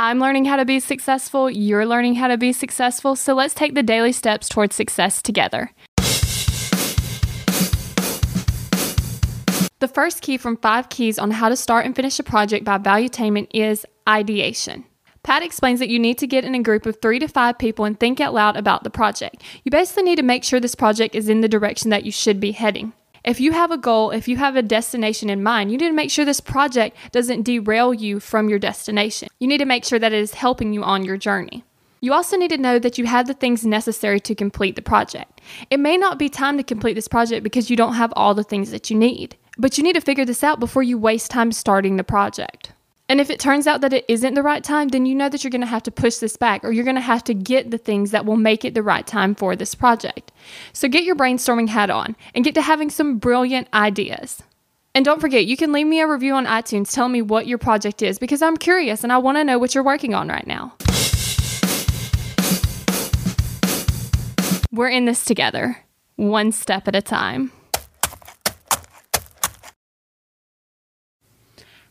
I'm learning how to be successful, you're learning how to be successful, so let's take the daily steps towards success together. The first key from five keys on how to start and finish a project by Valuetainment is ideation. Pat explains that you need to get in a group of three to five people and think out loud about the project. You basically need to make sure this project is in the direction that you should be heading. If you have a goal, if you have a destination in mind, you need to make sure this project doesn't derail you from your destination. You need to make sure that it is helping you on your journey. You also need to know that you have the things necessary to complete the project. It may not be time to complete this project because you don't have all the things that you need, but you need to figure this out before you waste time starting the project. And if it turns out that it isn't the right time, then you know that you're going to have to push this back or you're going to have to get the things that will make it the right time for this project. So get your brainstorming hat on and get to having some brilliant ideas. And don't forget, you can leave me a review on iTunes telling me what your project is because I'm curious and I want to know what you're working on right now. We're in this together, one step at a time.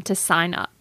to sign up.